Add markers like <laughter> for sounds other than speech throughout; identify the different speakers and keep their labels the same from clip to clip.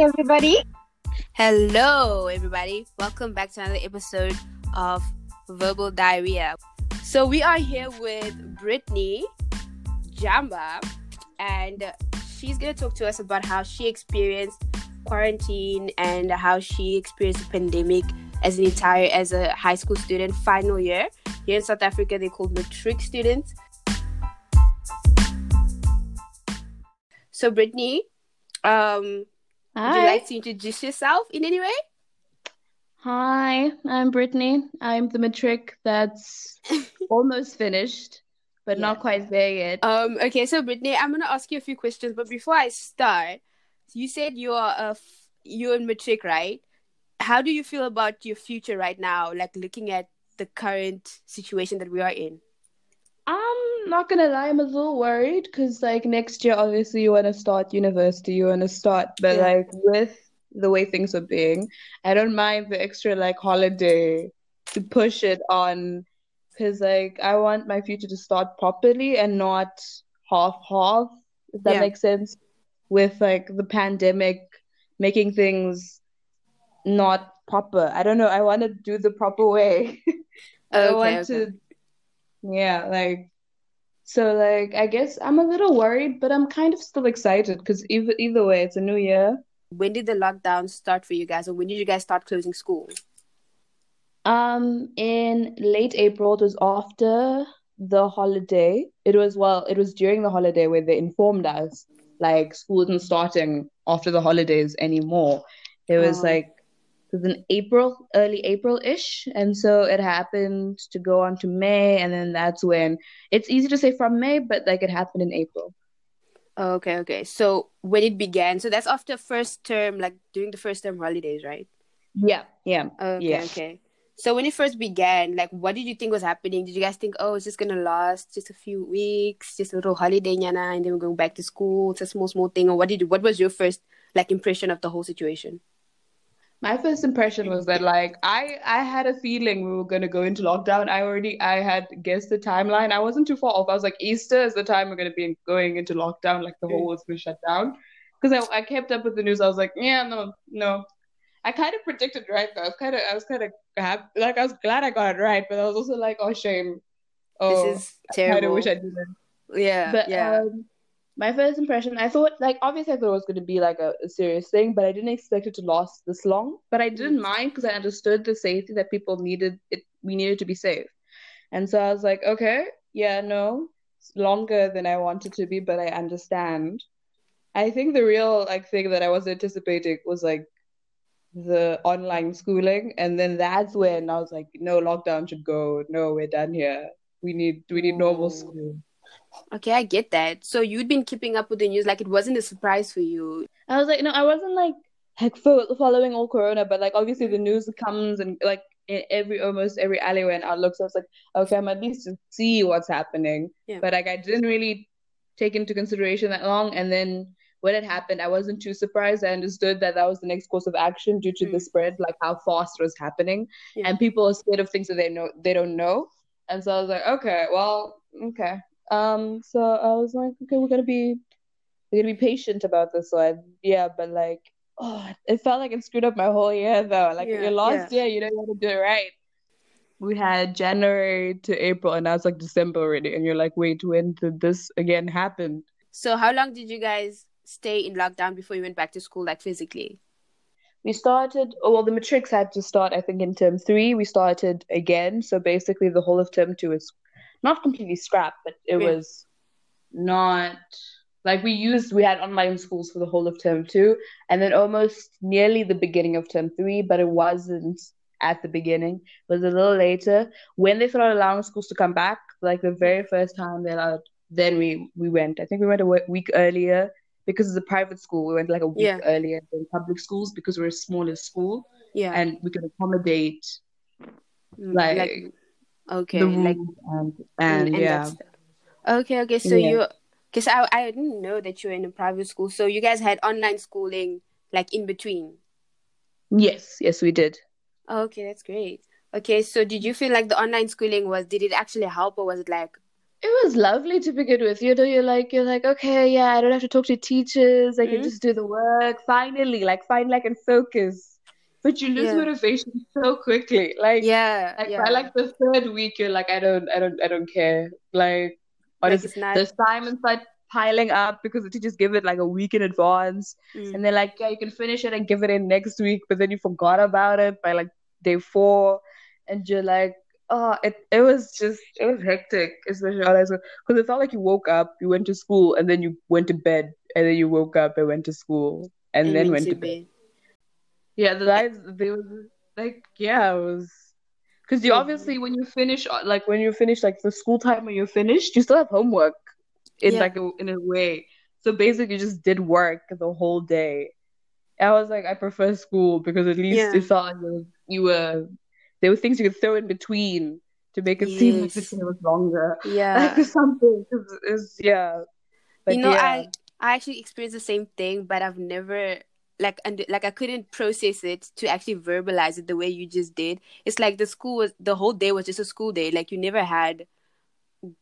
Speaker 1: Everybody.
Speaker 2: Hello, everybody. Welcome back to another episode of Verbal Diarrhea. So, we are here with Brittany Jamba, and she's going to talk to us about how she experienced quarantine and how she experienced the pandemic as an entire as a high school student final year here in south africa they're called matric students so brittany um
Speaker 3: Hi.
Speaker 2: would you like to introduce yourself in any way
Speaker 3: Hi, I'm Brittany. I'm the matric that's <laughs> almost finished, but not quite there yet.
Speaker 2: um okay so brittany i'm going to ask you a few questions but before i start you said you are a f- you're in matric right how do you feel about your future right now like looking at the current situation that we are in
Speaker 3: I'm not gonna lie, I'm a little worried because like next year, obviously you want to start university, you want to start, but
Speaker 2: Yeah.
Speaker 3: like with the way things are being, I don't mind the extra like holiday to push it on because like I want my future to start properly and not half half, if that
Speaker 2: Yeah.
Speaker 3: makes sense, with like the pandemic making things not proper. I don't know, I want to do the proper way. <laughs> I
Speaker 2: Okay,
Speaker 3: want
Speaker 2: okay.
Speaker 3: to yeah, like so like I guess I'm a little worried, but I'm kind of still excited because either either way, it's a new year.
Speaker 2: when did the lockdown start for you guys or when did you guys start closing school
Speaker 3: Um, in late April, it was after the holiday. It was well, it was during the holiday where they informed us like school isn't starting after the holidays anymore. It was
Speaker 2: Oh.
Speaker 3: like was in April, early April-ish, and so it happened to go on to May, and then that's when it's easy to say from May, but like it happened in April.
Speaker 2: oh, okay okay. So when it began so that's after first term like during the first term holidays right?
Speaker 3: Yeah, yeah,
Speaker 2: okay
Speaker 3: yeah.
Speaker 2: okay. So when it first began like what did you think was happening? Did you guys think oh it's just gonna last just a few weeks just a little holiday nyana, and then we're going back to school it's a small small thing or what did you what was your first like impression of the whole situation
Speaker 3: My first impression was that like I I had a feeling we were gonna go into lockdown. I already I had guessed the timeline. I wasn't too far off. I was like Easter is the time we're gonna be going into lockdown, like the whole world's gonna shut down. Because I, I kept up with the news. I was like, yeah, no, no. I kind of predicted right though. I was kind of I was kind of happy. Like I was glad I got it right, but I was also like, oh shame. Oh,
Speaker 2: this is terrible
Speaker 3: I kind of wish I didn't.
Speaker 2: yeah
Speaker 3: But
Speaker 2: yeah
Speaker 3: um, my first impression, I thought like obviously I thought it was going to be like a, a serious thing, but I didn't expect it to last this long. But I didn't mm. mind because I understood the safety that people needed. It we needed to be safe, and so I was like, okay, yeah, no, it's longer than I wanted to be, but I understand. I think the real like thing that I was anticipating was like the online schooling, and then that's when I was like, no, lockdown should go. No, we're done here. We need we need normal school.
Speaker 2: Okay i get that so you'd been keeping up with the news like it wasn't a surprise for you
Speaker 3: I was like, no, I wasn't like heck following all Corona, but like obviously the news comes and like in every almost every alleyway and outlook. So I was like, okay, I'm at least to see what's happening.
Speaker 2: Yeah.
Speaker 3: But like I didn't really take into consideration that long. And then when it happened, I wasn't too surprised. I understood that that was the next course of action due to the
Speaker 2: Mm.
Speaker 3: spread, like how fast it was happening,
Speaker 2: Yeah.
Speaker 3: and people are scared of things that they know they don't know. And so I was like, okay, well, okay. Um, so I was like, okay, we're gonna be we're gonna be patient about this one. Yeah, but like, oh, it felt like it screwed up my whole year though. Like
Speaker 2: Yeah,
Speaker 3: your last year, you know, you want to do it right. We had January to April, and now it's like December already, and you're like, wait, when did this again happen?
Speaker 2: So how long did you guys stay in lockdown before you went back to school, like physically?
Speaker 3: We started, oh, well, the matrics had to start, I think, in term three. We started again, so basically the whole of term two is not completely scrapped, but it
Speaker 2: Yeah.
Speaker 3: was not like we used we had online schools for the whole of term two and then almost nearly the beginning of term three but it wasn't at the beginning it was a little later when they started allowing schools to come back like the very first time they allowed then we we went i think we went a week earlier because it's a private school we went like a week
Speaker 2: Yeah.
Speaker 3: earlier than public schools because we're a smaller school
Speaker 2: Yeah.
Speaker 3: and we could accommodate
Speaker 2: Mm,
Speaker 3: like,
Speaker 2: okay, like
Speaker 3: and and,
Speaker 2: and
Speaker 3: yeah
Speaker 2: okay, okay. So
Speaker 3: Yeah.
Speaker 2: you because I I didn't know that you were in a private school. So you guys had online schooling like in between.
Speaker 3: yes yes we did
Speaker 2: Okay, that's great. Okay, so did you feel like the online schooling was did it actually help or was it like
Speaker 3: It was lovely to begin with. You know, you're like, you're like, okay, yeah, I don't have to talk to teachers. I can
Speaker 2: Mhm.
Speaker 3: just do the work. Finally, like, finally, I can focus. But you lose
Speaker 2: Yeah.
Speaker 3: motivation so quickly. Like,
Speaker 2: Yeah,
Speaker 3: like
Speaker 2: yeah.
Speaker 3: by like the third week, you're like, I don't, I don't, I don't care. Like,
Speaker 2: Like
Speaker 3: honestly,
Speaker 2: it's not.
Speaker 3: the assignments start piling up because the teachers give it like a week in advance,
Speaker 2: Mm.
Speaker 3: and they're like, yeah, you can finish it and give it in next week, but then you forgot about it by like day four, and you're like, oh, it it was just it was hectic, especially because it felt like you woke up, you went to school, and then you went to bed, and then you woke up and went to school, and,
Speaker 2: And
Speaker 3: then
Speaker 2: went to
Speaker 3: bed.
Speaker 2: bed.
Speaker 3: Yeah, the lives they was like yeah, it was because you obviously when you finish uh, like when you finish like the school time when you're finished, you still have homework in
Speaker 2: yeah,
Speaker 3: like a, in a way. So basically, you just did work the whole day. I was like, I prefer school because at least
Speaker 2: yeah,
Speaker 3: it felt like you were, you were there were things you could throw in between to make it seem like it was longer,
Speaker 2: Yeah, <laughs> like
Speaker 3: something. It's yeah,
Speaker 2: You know,
Speaker 3: yeah,
Speaker 2: I I actually experienced the same thing, but I've never like and like I couldn't process it to actually verbalize it the way you just did. It's like the school was the whole day was just a school day. Like you never had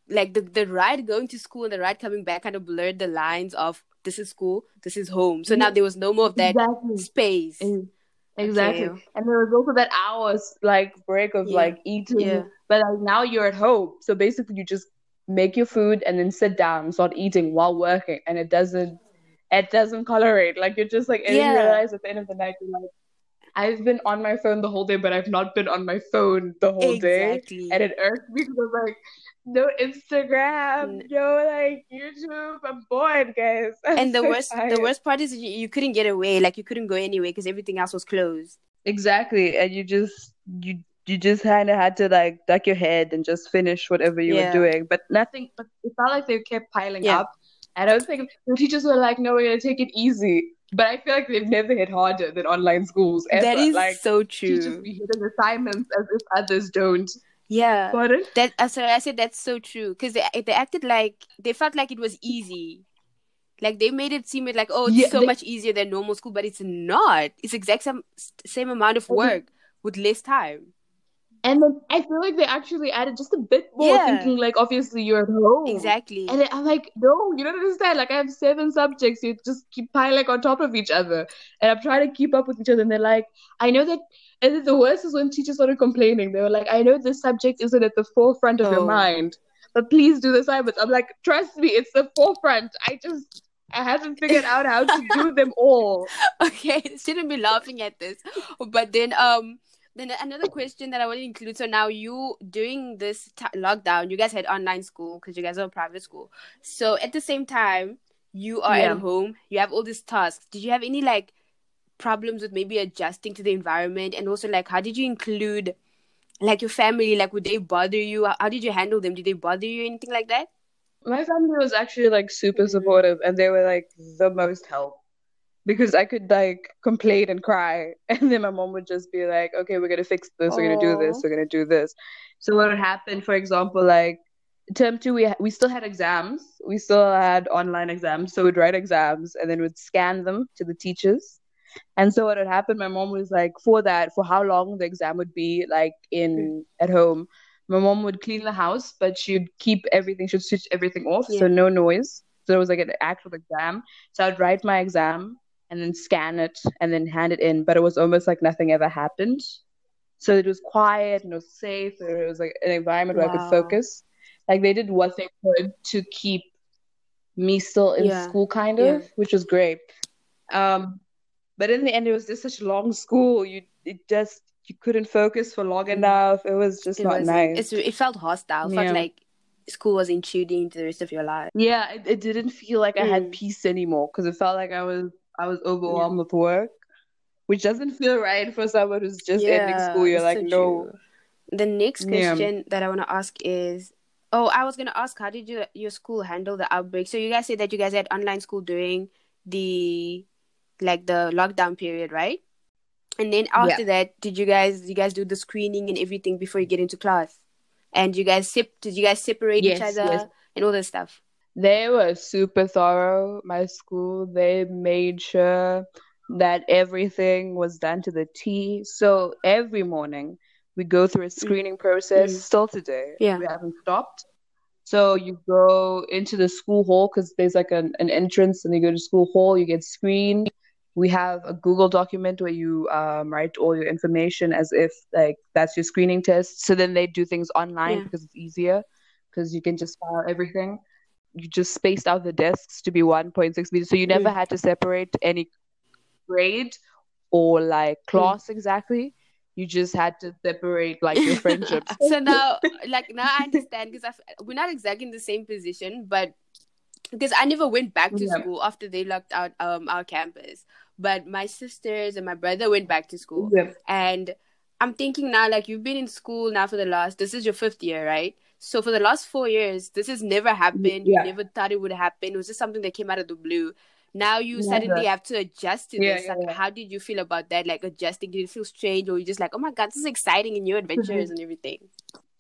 Speaker 2: like the the ride going to school and the ride coming back kind of blurred the lines of this is school, this is home. So now there was no more of that
Speaker 3: exactly.
Speaker 2: space.
Speaker 3: Exactly.
Speaker 2: Okay.
Speaker 3: And there was also that hours like break of
Speaker 2: Yeah.
Speaker 3: like eating,
Speaker 2: Yeah.
Speaker 3: but like now you're at home. So basically you just make your food and then sit down and start eating while working and it doesn't it doesn't colorate. Like you're just like and then you
Speaker 2: Yeah.
Speaker 3: realize at the end of the night you're like I've been on my phone the whole day, but I've not been on my phone the whole day. And it irked me because I was like, no Instagram, no like YouTube. I'm bored, guys. I'm <laughs>
Speaker 2: And the
Speaker 3: so
Speaker 2: worst the worst part is you, you couldn't get away. Like you couldn't go anywhere because everything else was closed.
Speaker 3: Exactly, and you just you you just kind of had to like duck your head and just finish whatever you were doing. But nothing, but it felt like they kept piling
Speaker 2: Yeah.
Speaker 3: up. I don't think the teachers were like, "No, we're gonna take it easy." But I feel like they've never hit harder than online schools ever.
Speaker 2: That is
Speaker 3: like
Speaker 2: so
Speaker 3: teachers
Speaker 2: true.
Speaker 3: be hitting assignments as if others don't.
Speaker 2: Yeah.
Speaker 3: It?
Speaker 2: That uh, sorry, I said that's so true because they they acted like they felt like it was easy, like they made it seem like oh it's
Speaker 3: Yeah,
Speaker 2: so
Speaker 3: they-
Speaker 2: much easier than normal school, but it's not. It's exact same same amount of work with less time.
Speaker 3: And then I feel like they actually added just a bit more,
Speaker 2: Yeah.
Speaker 3: thinking like obviously you're at home.
Speaker 2: Exactly.
Speaker 3: And I'm like, no, you don't understand. Like I have seven subjects. You just keep piling on top of each other. And I'm trying to keep up with each other. And they're like, I know that and then the worst is when teachers started complaining. They were like, I know this subject isn't at the forefront of
Speaker 2: Oh.
Speaker 3: your mind, but please do the assignments. I'm like, trust me, it's the forefront. I just I haven't figured out how to do them all. <laughs>
Speaker 2: okay, shouldn't be laughing at this. But then um then another question that I want to include. So now you during this t- lockdown, you guys had online school because you guys are a private school. So at the same time, you are
Speaker 3: Yeah.
Speaker 2: at home. You have all these tasks. Did you have any like problems with maybe adjusting to the environment? And also like how did you include like your family? Like would they bother you? How, did you handle them? Did they bother you? Anything like that?
Speaker 3: My family was actually like super supportive and they were like the most help because I could like complain and cry <laughs> and then my mom would just be like, okay, we're gonna fix this, we're gonna do this, we're gonna do this. So what would happen, for example, like term two, we we still had exams, we still had online exams, so we'd write exams and then we'd scan them to the teachers. And so what would happen, my mom was like, for that, for how long the exam would be like in hmm. at home, my mom would clean the house, but she'd keep everything, she'd switch everything off, so no noise. So it was like an actual exam. So I'd write my exam and then scan it and then hand it in, but it was almost like nothing ever happened. So it was quiet and it was safe. And It was like an environment where I could focus. Like they did what they could to keep me still in
Speaker 2: Yeah.
Speaker 3: school, kind
Speaker 2: Yeah.
Speaker 3: of, which was great. Um, but in the end, it was just such a long school. You it just you couldn't focus for long
Speaker 2: Mm.
Speaker 3: enough. It was just
Speaker 2: It
Speaker 3: not
Speaker 2: was
Speaker 3: nice.
Speaker 2: it's, it felt hostile. It
Speaker 3: Yeah.
Speaker 2: felt like school was intruding into the rest of your life.
Speaker 3: Yeah, it, it didn't feel like I had
Speaker 2: Mm.
Speaker 3: peace anymore because it felt like I was I was overwhelmed with work, which doesn't feel right for someone who's just ending school. You're like,
Speaker 2: so
Speaker 3: no.
Speaker 2: true. The next
Speaker 3: Yeah.
Speaker 2: question that I want to ask is, oh, I was gonna ask, how did you, your school handle the outbreak? So you guys said that you guys had online school during the like the lockdown period, right? And then after that, did you guys you guys do the screening and everything before you get into class? And you guys sep- did you guys separate each other
Speaker 3: yes.
Speaker 2: and all that stuff?
Speaker 3: They were super thorough, my school. They made sure that everything was done to the T. So every morning we go through a screening process
Speaker 2: Mm.
Speaker 3: still today.
Speaker 2: Yeah.
Speaker 3: We haven't stopped So you go into the school hall because there's like an, an entrance and you go to school hall, you get screened. We have a Google document where you um, write all your information as if like that's your screening test. So then they do things online
Speaker 2: Yeah.
Speaker 3: because it's easier because you can just file everything. You just spaced out the desks to be 1.6 meters. So you never
Speaker 2: Mm.
Speaker 3: had to separate any grade or like class exactly. You just had to separate like your friendships. <laughs>
Speaker 2: so now, like now, I understand because we're not exactly in the same position, but because I never went back to
Speaker 3: Yeah.
Speaker 2: school after they locked out um our campus, but my sisters and my brother went back to school,
Speaker 3: Yeah.
Speaker 2: and I'm thinking now, like you've been in school now for the last. This is your fifth year, right? So for the last four years, this has never happened.
Speaker 3: Yeah.
Speaker 2: You never thought it would happen. It was just something that came out of the blue. Now you
Speaker 3: Never.
Speaker 2: suddenly have to adjust to
Speaker 3: Yeah,
Speaker 2: this.
Speaker 3: yeah,
Speaker 2: like, how did you feel about that? Like adjusting? Did it feel strange, or you just like, oh my god, this is exciting and new adventures and everything?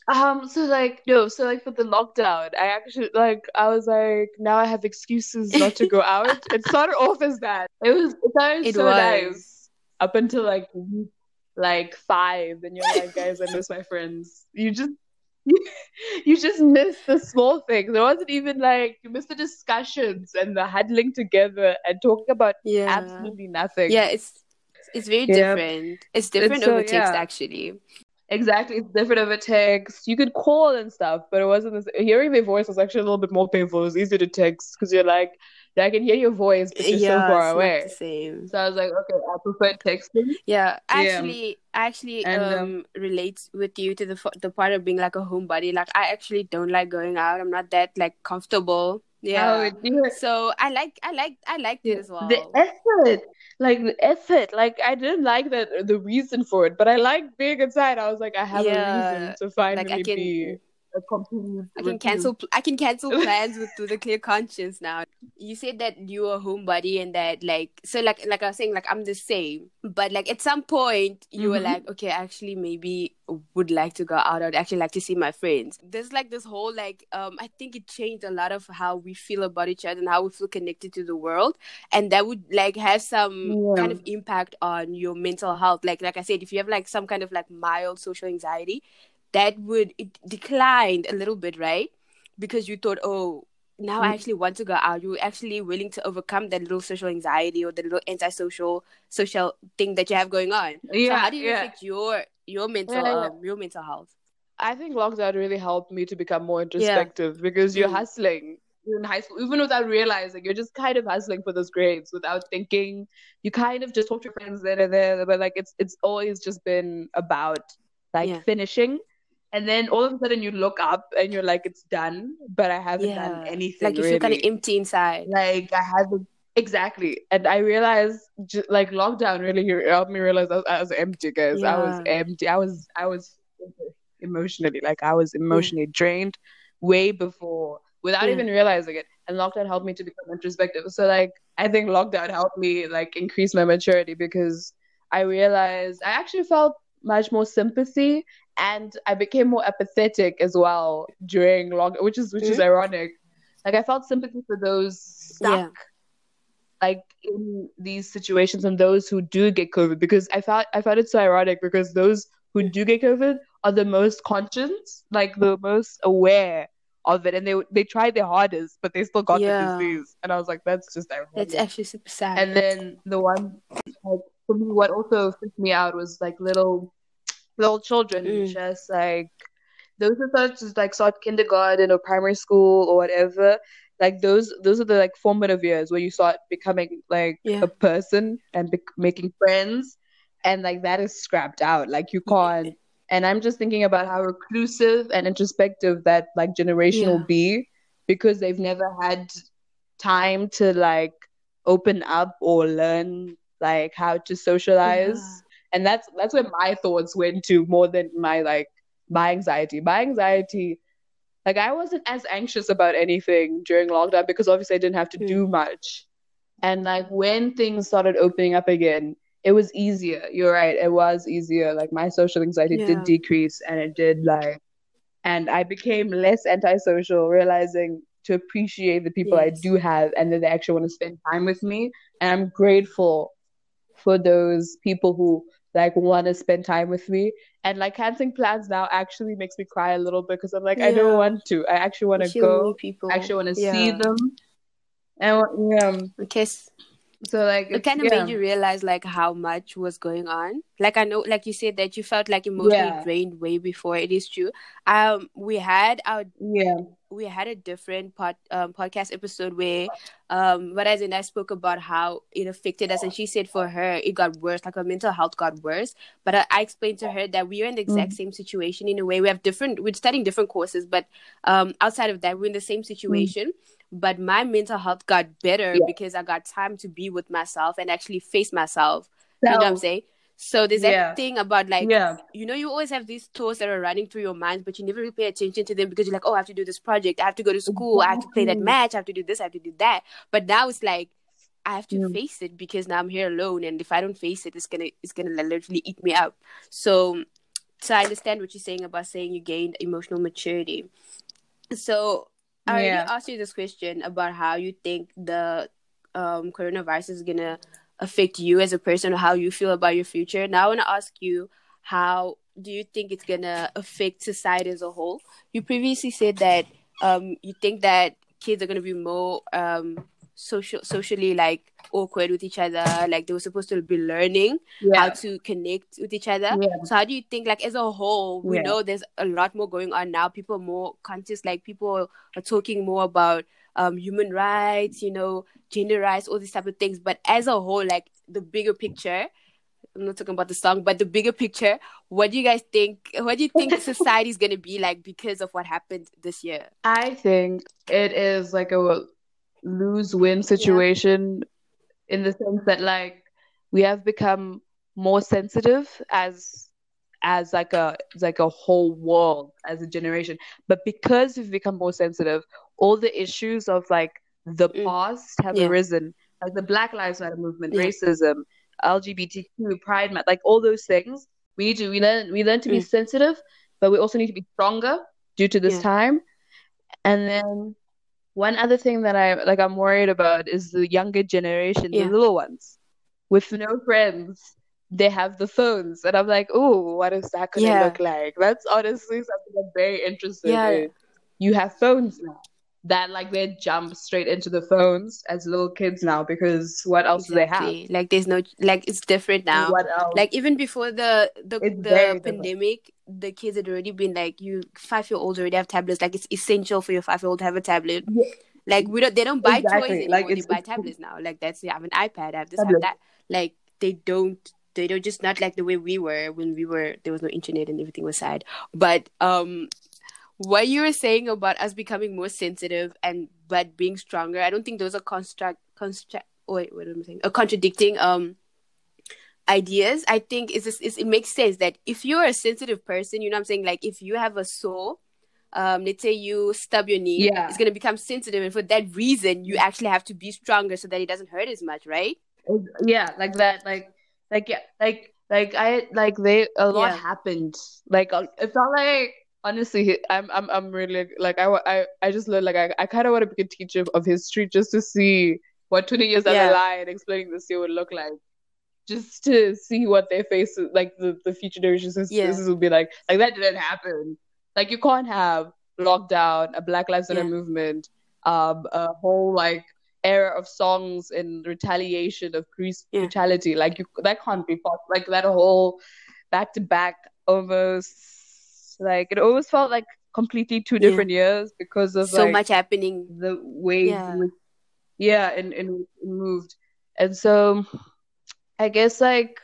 Speaker 3: Um, so like no, so like for the lockdown, I actually like I was like now I have excuses not to go <laughs> out. it started off as that. It was it started
Speaker 2: It
Speaker 3: so
Speaker 2: was.
Speaker 3: nice up until like like five, and you're like, guys, I miss my friends. You just <laughs> you just miss the small things. It wasn't even like you miss the discussions and the huddling together and talking about
Speaker 2: Yeah,
Speaker 3: absolutely nothing.
Speaker 2: yeah. It's it's very
Speaker 3: Yeah.
Speaker 2: different. It's different
Speaker 3: so-
Speaker 2: over text
Speaker 3: yeah.
Speaker 2: actually.
Speaker 3: Exactly, it's different over text. You could call and stuff, but it wasn't this. Hearing their voice was actually a little bit more painful. It was easier to text because you're like, I can hear your voice, but you're so far away.
Speaker 2: same.
Speaker 3: So I was like, okay, I prefer texting.
Speaker 2: Yeah,
Speaker 3: Yeah.
Speaker 2: actually, I actually
Speaker 3: And,
Speaker 2: um,
Speaker 3: um,
Speaker 2: relate with you to the the part of being like a homebody. Like I actually don't like going out. I'm not that like comfortable. Yeah.
Speaker 3: Oh.
Speaker 2: So I like I like I liked it as well.
Speaker 3: The effort, like the effort, like I didn't like that the reason for it, but I like being inside. I was like, I have a reason to finally
Speaker 2: Like I can
Speaker 3: be a complete.
Speaker 2: I can
Speaker 3: routine.
Speaker 2: cancel I can cancel <laughs> plans with with a clear conscience now. You said that you were a homebody and that like so like like I was saying like I'm the same. But like at some point you were
Speaker 3: Mhm.
Speaker 2: like, okay, actually maybe would like to go out. I'd actually like to see my friends. There's like this whole like um I think it changed a lot of how we feel about each other and how we feel connected to the world. And that would like have some
Speaker 3: Yeah.
Speaker 2: kind of impact on your mental health. Like like I said, if you have like some kind of like mild social anxiety, that would it declined a little bit, right? Because you thought, oh, now I
Speaker 3: Mm.
Speaker 2: actually want to go out. You're actually willing to overcome that little social anxiety or the little antisocial social thing that you have going on. so
Speaker 3: Yeah,
Speaker 2: how did it
Speaker 3: yeah.
Speaker 2: affect your your mental
Speaker 3: Yeah, yeah.
Speaker 2: um your mental health?
Speaker 3: I think lockdown really helped me to become more introspective because you're
Speaker 2: Mm.
Speaker 3: hustling in high school, even without realizing, you're just kind of hustling for those grades without thinking. You kind of just talk to your friends there and there, but like it's it's always just been about like
Speaker 2: Yeah.
Speaker 3: finishing. And then all of a sudden you look up and you're like, it's done, but I haven't
Speaker 2: Yeah.
Speaker 3: done anything.
Speaker 2: Like you
Speaker 3: really.
Speaker 2: feel kind of empty inside.
Speaker 3: like I haven't exactly, and I realized like lockdown really helped me realize I was, I was empty, guys. I was empty. I was I was emotionally like I was emotionally drained way before without
Speaker 2: Yeah.
Speaker 3: even realizing it. And lockdown helped me to become introspective. So like I think lockdown helped me like increase my maturity because I realized I actually felt much more sympathy and I became more empathetic as well during lock which is which is mm-hmm. ironic. Like I felt sympathy for those stuck
Speaker 2: Yeah.
Speaker 3: like in these situations and those who do get COVID because I felt I found it so ironic because those who do get COVID are the most conscious, like the most aware of it, and they they tried their hardest, but they still got
Speaker 2: Yeah.
Speaker 3: the disease. And I was like, that's just ironic.
Speaker 2: That's actually super sad.
Speaker 3: And then the one like, for me, what also freaked me out was like little little children,
Speaker 2: Mm.
Speaker 3: just like those are such as like start kindergarten or primary school or whatever. Like those those are the like formative years where you start becoming like
Speaker 2: Yeah.
Speaker 3: a person and bec making friends, and like that is scrapped out. Like you can't. And I'm just thinking about how reclusive and introspective that like generation
Speaker 2: Yeah.
Speaker 3: will be because they've never had time to like open up or learn like how to socialize.
Speaker 2: Yeah.
Speaker 3: and that's that's where my thoughts went to more than my like my anxiety. My anxiety like i wasn't as anxious about anything during lockdown because obviously i didn't have to hmm. do much. And like when things started opening up again it was easier. You're right. It was easier. Like my social anxiety
Speaker 2: Yeah.
Speaker 3: did decrease and it did like and i became less antisocial realizing to appreciate the people i do have and that they actually want to spend time with me. And i'm grateful for those people who like want to spend time with me. And like canceling plans now actually makes me cry a little bit because I'm like, I don't want to. I actually want to go.
Speaker 2: people.
Speaker 3: I actually want to
Speaker 2: Yeah.
Speaker 3: see them. And yeah,
Speaker 2: Okay, s-
Speaker 3: so like
Speaker 2: it kind of
Speaker 3: yeah.
Speaker 2: made you realize like how much was going on. Like I know, like you said that you felt like emotionally
Speaker 3: Yeah.
Speaker 2: drained way before. It is true. Um, we had our
Speaker 3: yeah,
Speaker 2: we had a different pod, um, podcast episode where um Varaz and I spoke about how it affected us and she said for her it got worse like her mental health got worse but I, I explained to her that we are in the exact
Speaker 3: Mm.
Speaker 2: same situation in a way we have different we're studying different courses but um outside of that we're in the same situation but my mental health got better
Speaker 3: Yeah.
Speaker 2: because I got time to be with myself and actually face myself you know what I'm saying so there's that thing about like
Speaker 3: yeah,
Speaker 2: you know, you always have these thoughts that are running through your mind, but you never really pay attention to them because you're like, oh, I have to do this project, I have to go to school, I have to play that match, I have to do this, I have to do that. But now it's like I have to
Speaker 3: Mm.
Speaker 2: face it because now I'm here alone, and if I don't face it, it's gonna it's gonna literally eat me up. So, so I understand what you're saying about saying you gained emotional maturity. So I already
Speaker 3: Yeah.
Speaker 2: asked you this question about how you think the um, coronavirus is gonna affect you as a person or how you feel about your future. Now I want to ask you how do you think it's gonna affect society as a whole? You previously said that um, you think that kids are gonna be more um, social, socially like awkward with each other. Like they were supposed to be learning how to connect with each other.
Speaker 3: yeah,
Speaker 2: So how do you think, like as a whole, we
Speaker 3: Yeah.
Speaker 2: know there's a lot more going on now. People are more conscious. Like people are talking more about um, human rights, you know, gender rights, all these type of things. But as a whole, like the bigger picture, I'm not talking about the song, but the bigger picture. What do you guys think? What do you think <laughs> society is gonna be like because of what happened this year?
Speaker 3: I think it is like a lose-win situation in the sense that like we have become more sensitive as as like a as like a whole world as a generation. But because we've become more sensitive, all the issues of like the
Speaker 2: Mm.
Speaker 3: past have
Speaker 2: Yeah.
Speaker 3: arisen, like the Black Lives Matter movement,
Speaker 2: Yeah.
Speaker 3: racism, LGBTQ, Pride like all those things. We need to we learn we learn to be
Speaker 2: Mm.
Speaker 3: sensitive, but we also need to be stronger due to this
Speaker 2: Yeah.
Speaker 3: time. And then one other thing that I like I'm worried about is the younger generation,
Speaker 2: Yeah.
Speaker 3: the little ones, with no friends. They have the phones, and I'm like, oh, what is that gonna
Speaker 2: Yeah.
Speaker 3: look like? That's honestly something I'm very interested
Speaker 2: Yeah.
Speaker 3: in. You have phones now. That like they jump straight into the phones as little kids now because what else do they have?
Speaker 2: Like there's no like it's different now.
Speaker 3: What else?
Speaker 2: like even before the the,
Speaker 3: It's
Speaker 2: the
Speaker 3: very different.
Speaker 2: pandemic the kids had already been like you five year olds already have tablets like it's essential for your five year old to have a tablet
Speaker 3: Yeah.
Speaker 2: like we don't they don't buy
Speaker 3: Exactly.
Speaker 2: toys anymore
Speaker 3: Like,
Speaker 2: they buy
Speaker 3: it's-
Speaker 2: tablets now like that's I have an ipad I have this I have that like they don't they don't just not like the way we were when we were there was no internet and everything was sad but um what you were saying about us becoming more sensitive and but being stronger i don't think those are construct construct wait what am i saying? Uh, contradicting um ideas. I think it's, just, it's it makes sense that if you're a sensitive person you know what i'm saying? Like if you have a sore um let's say you stub your knee
Speaker 3: Yeah.
Speaker 2: it's going to become sensitive and for that reason you actually have to be stronger so that it doesn't hurt as much right?
Speaker 3: Yeah like that like like yeah like like i like they a lot
Speaker 2: Yeah.
Speaker 3: happened. Like uh, it felt like honestly i'm i'm, I'm really like i i, I just learned like i, I kind of want to be a teacher of history just to see what 20 years down
Speaker 2: Yeah.
Speaker 3: the line explaining this year would look like just to see what their faces like the, the future generations
Speaker 2: Yeah.
Speaker 3: will be like like that didn't happen like you can't have lockdown a black lives matter
Speaker 2: Yeah.
Speaker 3: movement um a whole like era of songs in retaliation of police
Speaker 2: Yeah.
Speaker 3: brutality. Like you, that can't be possible. Like that whole back to back, almost like it always felt like completely two
Speaker 2: Yeah.
Speaker 3: different years because of
Speaker 2: so
Speaker 3: like
Speaker 2: much happening
Speaker 3: the way,
Speaker 2: Yeah.
Speaker 3: which- yeah, and and moved, and so I guess like.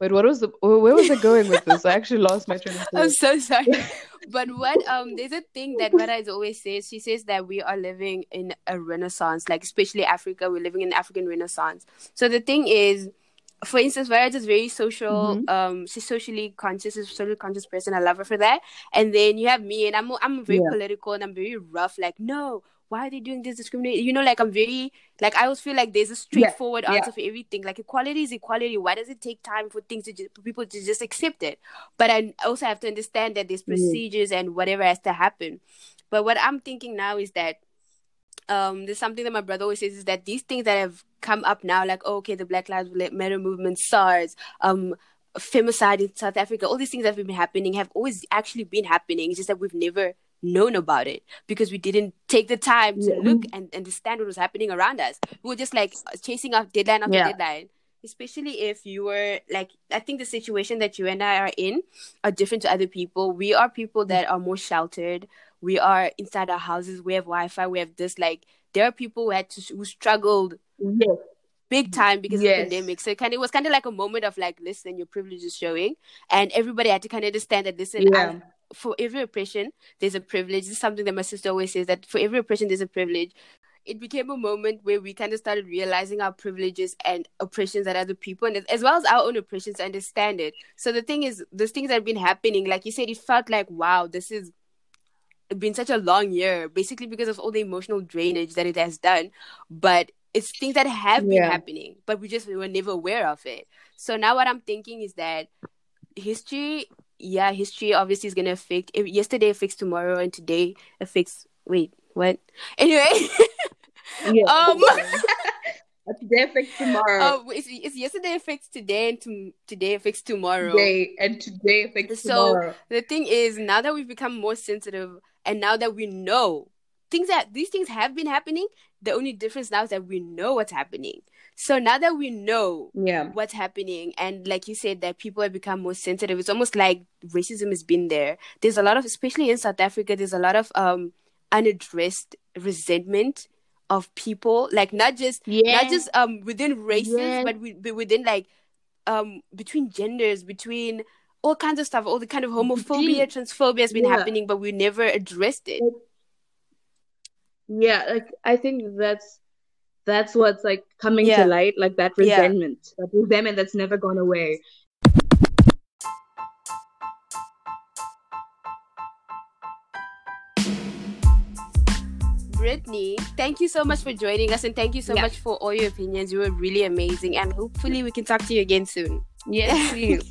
Speaker 3: Wait, what was the? Where was I going with this? I actually lost my train of <laughs> thought.
Speaker 2: I'm so sorry. <laughs> but what um there's a thing that Mara always says. She says that we are living in a renaissance, like especially Africa, we're living in African renaissance. So the thing is, for instance, Varaj is very social,
Speaker 3: Mhm.
Speaker 2: um, she's socially conscious, she's a socially conscious person. I love her for that. And then you have me and I'm I'm very
Speaker 3: Yeah.
Speaker 2: political and I'm very rough, like, no, why are they doing this discrimination? You know, like I'm very like I always feel like there's a straightforward
Speaker 3: yeah.
Speaker 2: answer for everything. Like equality is equality. Why does it take time for things to just, for people to just accept it? But I also have to understand that there's
Speaker 3: Mhm.
Speaker 2: procedures and whatever has to happen. But what I'm thinking now is that um, there's something that my brother always says is that these things that have come up now, like oh, okay, the Black Lives Matter movement, SARS, um, femicide in South Africa, all these things that have been happening have always actually been happening. It's just that we've never known about it because we didn't take the time to
Speaker 3: Yeah.
Speaker 2: look and understand what was happening around us. We were just like chasing off deadline after
Speaker 3: Yeah.
Speaker 2: deadline. Especially if you were like, I think the situation that you and I are in are different to other people. We are people that are more sheltered. We are inside our houses. We have Wi Fi. We have this. Like, there are people who had to, who struggled
Speaker 3: Yes.
Speaker 2: big time because
Speaker 3: Yes.
Speaker 2: of the pandemic. So it kind of it was kind of like a moment of like, listen, your privilege is showing, and everybody had to kind of understand that listen,
Speaker 3: Yeah.
Speaker 2: I- for every oppression, there's a privilege. This is something that my sister always says that for every oppression, there's a privilege. It became a moment where we kind of started realizing our privileges and oppressions at other people, and as well as our own oppressions, understand it. So the thing is, those things that have been happening, like you said, it felt like wow, this is been such a long year, basically because of all the emotional drainage that it has done. But it's things that have been
Speaker 3: Yeah.
Speaker 2: happening, but we just we were never aware of it. So now what I'm thinking is that history, yeah, history obviously is gonna affect. If yesterday affects tomorrow, and today affects. Wait, what? Anyway, <laughs>
Speaker 3: Yeah.
Speaker 2: um, <laughs>
Speaker 3: Today affects tomorrow.
Speaker 2: oh, it's, it's yesterday affects today, and to, today affects tomorrow.
Speaker 3: Today and today affects
Speaker 2: So-
Speaker 3: tomorrow.
Speaker 2: So the thing is now that we've become more sensitive and now that we know things that these things have been happening the only difference now is that we know what's happening so now that we know
Speaker 3: Yeah.
Speaker 2: what's happening and like you said that people have become more sensitive it's almost like racism has been there there's a lot of especially in south africa there's a lot of um unaddressed resentment of people like not just
Speaker 3: Yeah.
Speaker 2: not just um within races
Speaker 3: Yes.
Speaker 2: but we, but within like um between genders between all kinds of stuff all the kind of homophobia transphobia has been
Speaker 3: Yeah.
Speaker 2: happening but we never addressed it
Speaker 3: Yeah, like I think that's that's what's like coming
Speaker 2: Yeah.
Speaker 3: to light, like that
Speaker 2: Yeah.
Speaker 3: resentment, that resentment that's never gone away.
Speaker 2: Brittany thank you so much for joining us and thank you so
Speaker 3: Yeah.
Speaker 2: much for all your opinions you were really amazing and hopefully we can talk to you again soon
Speaker 3: Yes, <laughs> please.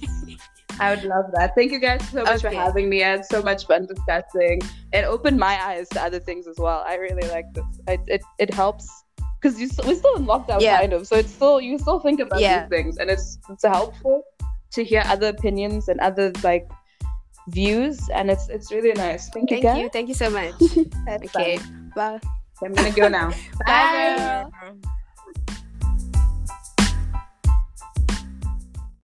Speaker 3: I would love that. Thank you guys so much for having me. I had so much fun discussing. It opened my eyes to other things as well. I really like this. It it, it helps because you we're still in lockdown
Speaker 2: Yeah.
Speaker 3: kind of, so it's still you still think about
Speaker 2: Yeah.
Speaker 3: these things, and it's it's helpful to hear other opinions and other like views, and it's it's really nice. Thank you,
Speaker 2: thank
Speaker 3: guys.
Speaker 2: you thank you so much <laughs> okay
Speaker 3: fine.
Speaker 2: Bye
Speaker 3: I'm gonna go now. <laughs>
Speaker 2: bye girl.